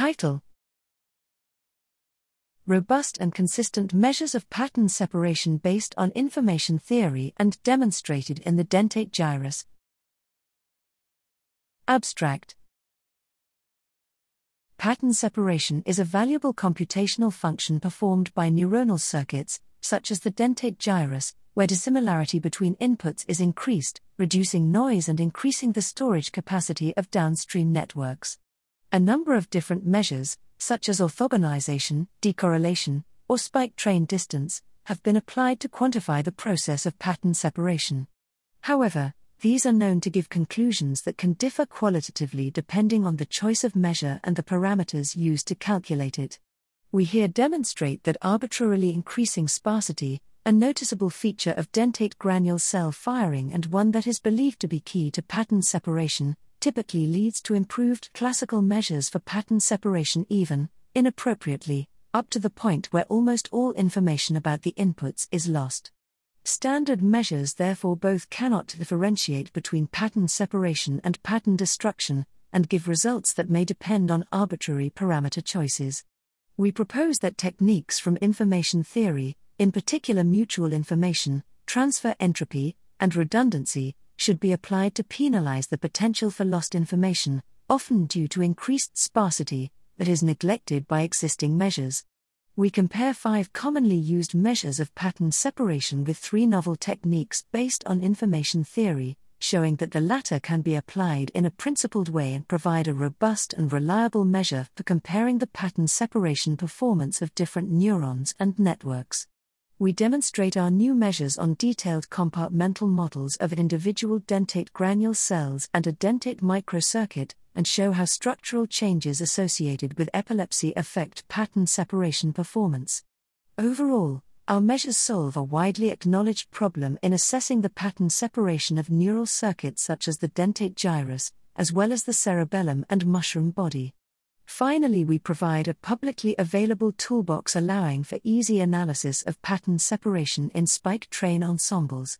Title Robust and consistent measures of pattern separation based on information theory and demonstrated in the dentate gyrus. Abstract Pattern separation is a valuable computational function performed by neuronal circuits, such as the dentate gyrus, where dissimilarity between inputs is increased, reducing noise and increasing the storage capacity of downstream networks. A number of different measures, such as orthogonalization, decorrelation, or spike train distance, have been applied to quantify the process of pattern separation. However, these are known to give conclusions that can differ qualitatively depending on the choice of measure and the parameters used to calculate it. We here demonstrate that arbitrarily increasing sparsity, a noticeable feature of dentate granule cell firing and one that is believed to be key to pattern separation, typically leads to improved classical measures for pattern separation, even, inappropriately, up to the point where almost all information about the inputs is lost. Standard measures therefore both cannot differentiate between pattern separation and pattern destruction, and give results that may depend on arbitrary parameter choices. We propose that techniques from information theory, in particular mutual information, transfer entropy, and redundancy, should be applied to penalize the potential for lost information, often due to increased sparsity, that is neglected by existing measures. We compare five commonly used measures of pattern separation with three novel techniques based on information theory, showing that the latter can be applied in a principled way and provide a robust and reliable measure for comparing the pattern separation performance of different neurons and networks we demonstrate our new measures on detailed compartmental models of individual dentate granule cells and a dentate microcircuit, and show how structural changes associated with epilepsy affect pattern separation performance. Overall, our measures solve a widely acknowledged problem in assessing the pattern separation of neural circuits such as the dentate gyrus, as well as the cerebellum and mushroom body. Finally, we provide a publicly available toolbox allowing for easy analysis of pattern separation in spike train ensembles.